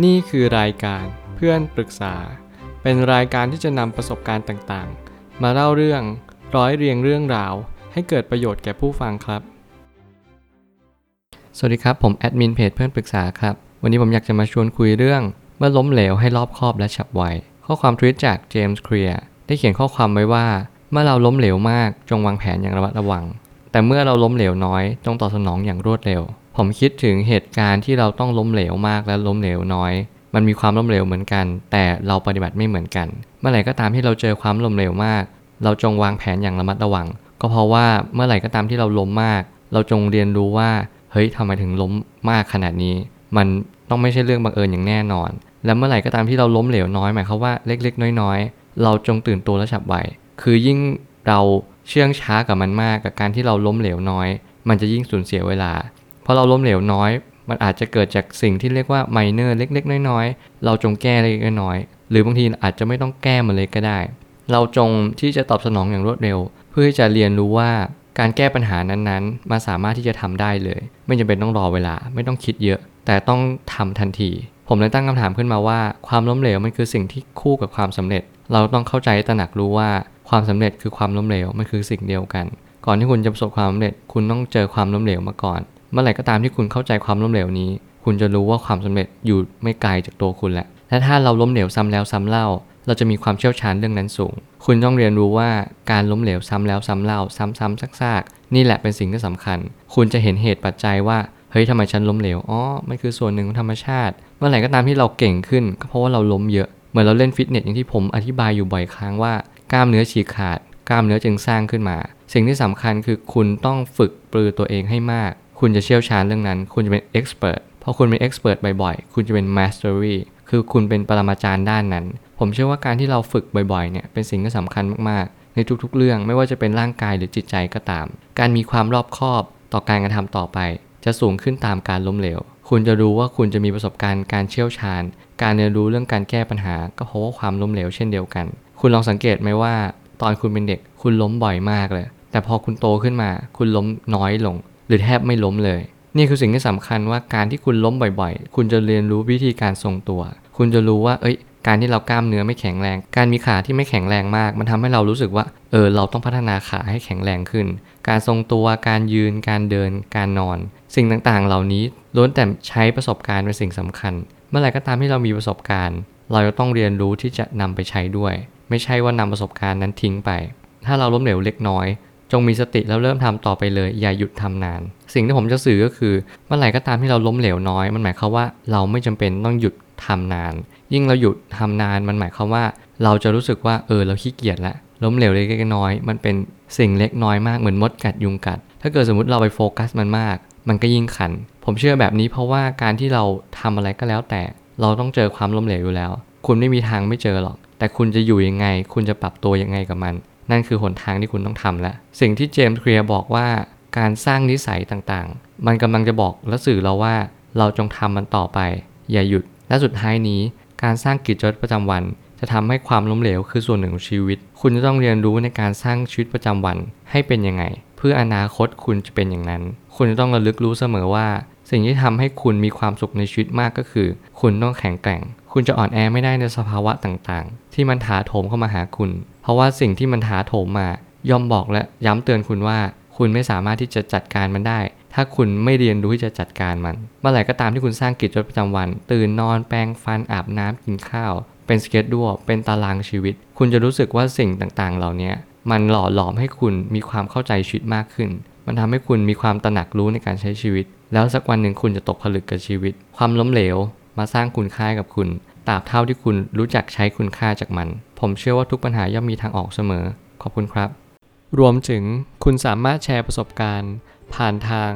นี่คือรายการเพื่อนปรึกษา เป็นรายการที่จะนำประสบการณ์ต่างๆ มาเล่าเรื่องร้อยเรียงเรื่องราว ให้เกิดประโยชน์แก่ผู้ฟังครับ สวัสดีครับ ผมแอดมินเพจเพื่อนปรึกษาครับ วันนี้ผมอยากจะมาชวนคุยเรื่อง เมื่อล้มเหลวให้รอบคอบและฉับไว ข้อความทวิตจากเจมส์เคลียร์ได้เขียนข้อความไว้ว่า เมื่อเราล้มเหลวมากจงวางแผนอย่างระมัดระวัง แต่เมื่อเราล้มเหลวน้อย จงตอบสนองอย่างรวดเร็ว ผมคิดถึงเหตุการณ์ที่เราต้องล้มเหลวมากและล้มเหลวน้อย มันมีความล้มเหลวเหมือนกัน แต่เราปฏิบัติไม่เหมือนกัน เมื่อไหร่ก็ตามที่เราเจอความล้มเหลวมาก เราจงวางแผนอย่างระมัดระวัง ก็เพราะว่าเมื่อไหร่ก็ตามที่เราล้มมาก เราจงเรียนรู้ว่าเฮ้ยทำไมถึงล้มมากขนาดนี้ มันต้องไม่ใช่เรื่องบังเอิญอย่างแน่นอน และเมื่อไหร่ก็ตามที่เราล้มเหลวน้อยหมายความว่าเล็กๆ น้อยๆ เราจงตื่นตัวและฉับไวคือยิ่งเราเชื่องช้ากับมันมากกับการที่เราล้มเหลวน้อย มันจะยิ่งสูญเสียเวลา เพราะเราล้มเหลวน้อย มันอาจจะเกิดจากสิ่งที่เรียกว่าไมเนอร์เล็ก ๆ น้อยๆ เราจงแก้เล็กๆน้อยๆหรือบางทีอาจจะไม่ต้องแก้มันเลยก็ได้ เราจงที่จะตอบสนองอย่างรวดเร็ว เพื่อที่จะเรียนรู้ว่าการแก้ปัญหานั้นๆมาสามารถที่จะทำได้เลย ไม่จำเป็นต้องรอเวลาไม่ต้องคิดเยอะ แต่ต้องทำทันที ผมเลยตั้งคำถามขึ้นมาว่า ความล้มเหลวมันคือสิ่งที่คู่กับความสำเร็จ เราต้องเข้าใจตระหนักรู้ว่าความสำเร็จคือความล้มเหลวมันคือสิ่งเดียวกัน ก่อนที่คุณจะประสบความสำเร็จ คุณต้องเจอความล้มเหลวมาก่อน เมื่อไหร่ก็ตามที่คุณเข้าใจความล้มเหลวนี้ คุณจะรู้ว่าความสำเร็จอยู่ไม่ไกลจากตัวคุณแหล้วและถ้าเราล้มเหลวซ้ำแล้วซ้ำเล่า เราจะมีความเชี่ยวชาญเรื่องนั้นสูง คุณต้องเรียนรู้ว่าการล้มเหลวซ้ำแล้วซ้ำเล่า ซ้ำๆซากๆนี่แหละเป็นสิ่งที่สำคัญ คุณจะเห็นเหตุปัจจัยว่าเฮ้ยทำไมฉันล้มเหลวอ๋อมันคือส่วนหนึ่งของธรรมชาติ เมื่อไหร่ก็ตามที่เราเก่งขึ้น ก็เพราะว่าเราล้มเยอะเหมือนเราเล่นฟิตเนสอย่างที่ผมอธิบายอยู่บ่อยครั้งว่ากล้ามเนื้อฉีกขาด กล้ามเนื้อจึงสร้างขึ้นมา สิ่งที่สำคัญคือคุณต้องฝึกปรือตัวเองให้มาก คุณจะเชี่ยวชาญเรื่องนั้น คุณจะเป็น expert พอคุณเป็น expert บ่อยๆ คุณจะเป็น mastery คือคุณเป็นปรมาจารย์ด้านนั้น ผมเชื่อว่าการที่เราฝึกบ่อยๆเนี่ยเป็นสิ่งที่สำคัญมากๆ ในทุกๆ เรื่องไม่ว่าจะเป็นร่างกายหรือจิตใจก็ตาม การมีความรอบคอบต่อการกระทำต่อไป จะสูงขึ้นตามการล้มเหลว คุณจะรู้ว่าคุณจะมีประสบการณ์การเชี่ยวชาญ การเรียนรู้เรื่องการแก้ปัญหา ก็เพราะว่าความล้มเหลวเช่นเดียวกัน คุณลองสังเกตไหมว่า ตอนคุณเป็นเด็ก คุณล้มบ่อยมากเลย แต่พอคุณโตขึ้นมา คุณล้มน้อยลง รือแทบไม่ล้มเลย นี่คือสิ่งที่สำคัญว่าการที่คุณล้มบ่อยๆ คุณจะเรียนรู้วิธีการทรงตัว คุณจะรู้ว่า เอ้ย การที่เรากล้ามเนื้อไม่แข็งแรง การมีขาที่ไม่แข็งแรงมาก มันทำให้เรารู้สึกว่า เออ เราต้องพัฒนาขาให้แข็งแรงขึ้น การทรงตัว การยืน การเดิน การนอน สิ่งต่างๆ เหล่านี้ล้วนแต่ใช้ประสบการณ์เป็นสิ่งสำคัญ เมื่อไหร่ก็ตามที่เรามีประสบการณ์ เราจะต้องเรียนรู้ที่จะนำไปใช้ด้วย ไม่ใช่ว่านำประสบการณ์นั้นทิ้งไป ถ้าเราล้มเหลวเล็กน้อย จงมีสติแล้วเริ่มทำต่อไปเลย อย่าหยุดทำนาน สิ่งที่ผมจะสื่อก็คือเมื่อไหร่ก็ตามที่เราล้มเหลวน้อย มันหมายความว่าเราไม่จำเป็นต้องหยุดทำนาน ยิ่งเราหยุดทำนานมันหมายความว่า เราจะรู้สึกว่าเออเราขี้เกียจละล้มเหลวเล็กน้อย มันเป็นสิ่งเล็กน้อยมากเหมือนมดกัดยุงกัด ถ้าเกิดสมมติเราไปโฟกัสมันมาก มันก็ยิ่งขัน ผมเชื่อแบบนี้เพราะว่าการที่เราทำอะไรก็แล้วแต่ เราต้องเจอความล้มเหลวอยู่แล้ว คุณไม่มีทางไม่เจอหรอก แต่คุณจะอยู่ยังไง คุณจะปรับตัวยังไงกับมัน นั่นคือหนทางที่คุณต้องทำแล้ว สิ่งที่เจมส์เคลียร์บอกว่าการสร้างนิสัยต่างๆ มันกำลังจะบอกและสื่อเราว่าเราจงทำมันต่อไป อย่าหยุด และสุดท้ายนี้ การสร้างกิจวัตรประจำวัน จะทำให้ความล้มเหลวคือส่วนหนึ่งของชีวิต คุณจะต้องเรียนรู้ในการสร้างชีวิตประจำวันให้เป็นยังไง เพื่ออนาคตคุณจะเป็นอย่างนั้น คุณจะต้องระลึกรู้เสมอว่า สิ่งที่ทำให้คุณมีความสุขในชีวิตมากก็คือ คุณต้องแข็งแกร่ง คุณจะอ่อนแอไม่ได้ในสภาวะต่างๆ ที่มันถาโถมเข้ามาหาคุณ เพราะว่าสิ่งที่มันถาโถมมา ย่อมบอกและย้ำเตือนคุณว่า คุณไม่สามารถที่จะจัดการมันได้ ถ้าคุณไม่เรียนรู้ที่จะจัดการมัน เมื่อไหร่ก็ตามที่คุณสร้างกิจวัตรประจำวัน ตื่นนอนแปรงฟันอาบน้ำกินข้าว เป็นสเก็ตด้วเป็นตารางชีวิต คุณจะรู้สึกว่าสิ่งต่างๆ เหล่านี้มันหล่อหลอมให้คุณมีความเข้าใจชีวิตมากขึ้น มันทำให้คุณมีความตระหนักรู้ในการใช้ชีวิต แล้วสักวันหนึ่งคุณจะตกผลึกกับชีวิต ความล้มเหลว มาสร้างคุณค่ากับคุณตราบเท่าที่คุณรู้จักใช้คุณค่าจากมัน ผมเชื่อว่าทุกปัญหาย่อมมีทางออกเสมอ ขอบคุณครับ รวมถึงคุณสามารถแชร์ประสบการณ์ ผ่านทาง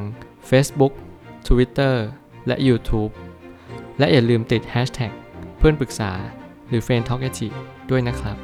Facebook Twitter และ YouTube และอย่าลืมติด Hashtag เพื่อนปรึกษาหรือ f r ร e n d t a l k ด้วยนะครับ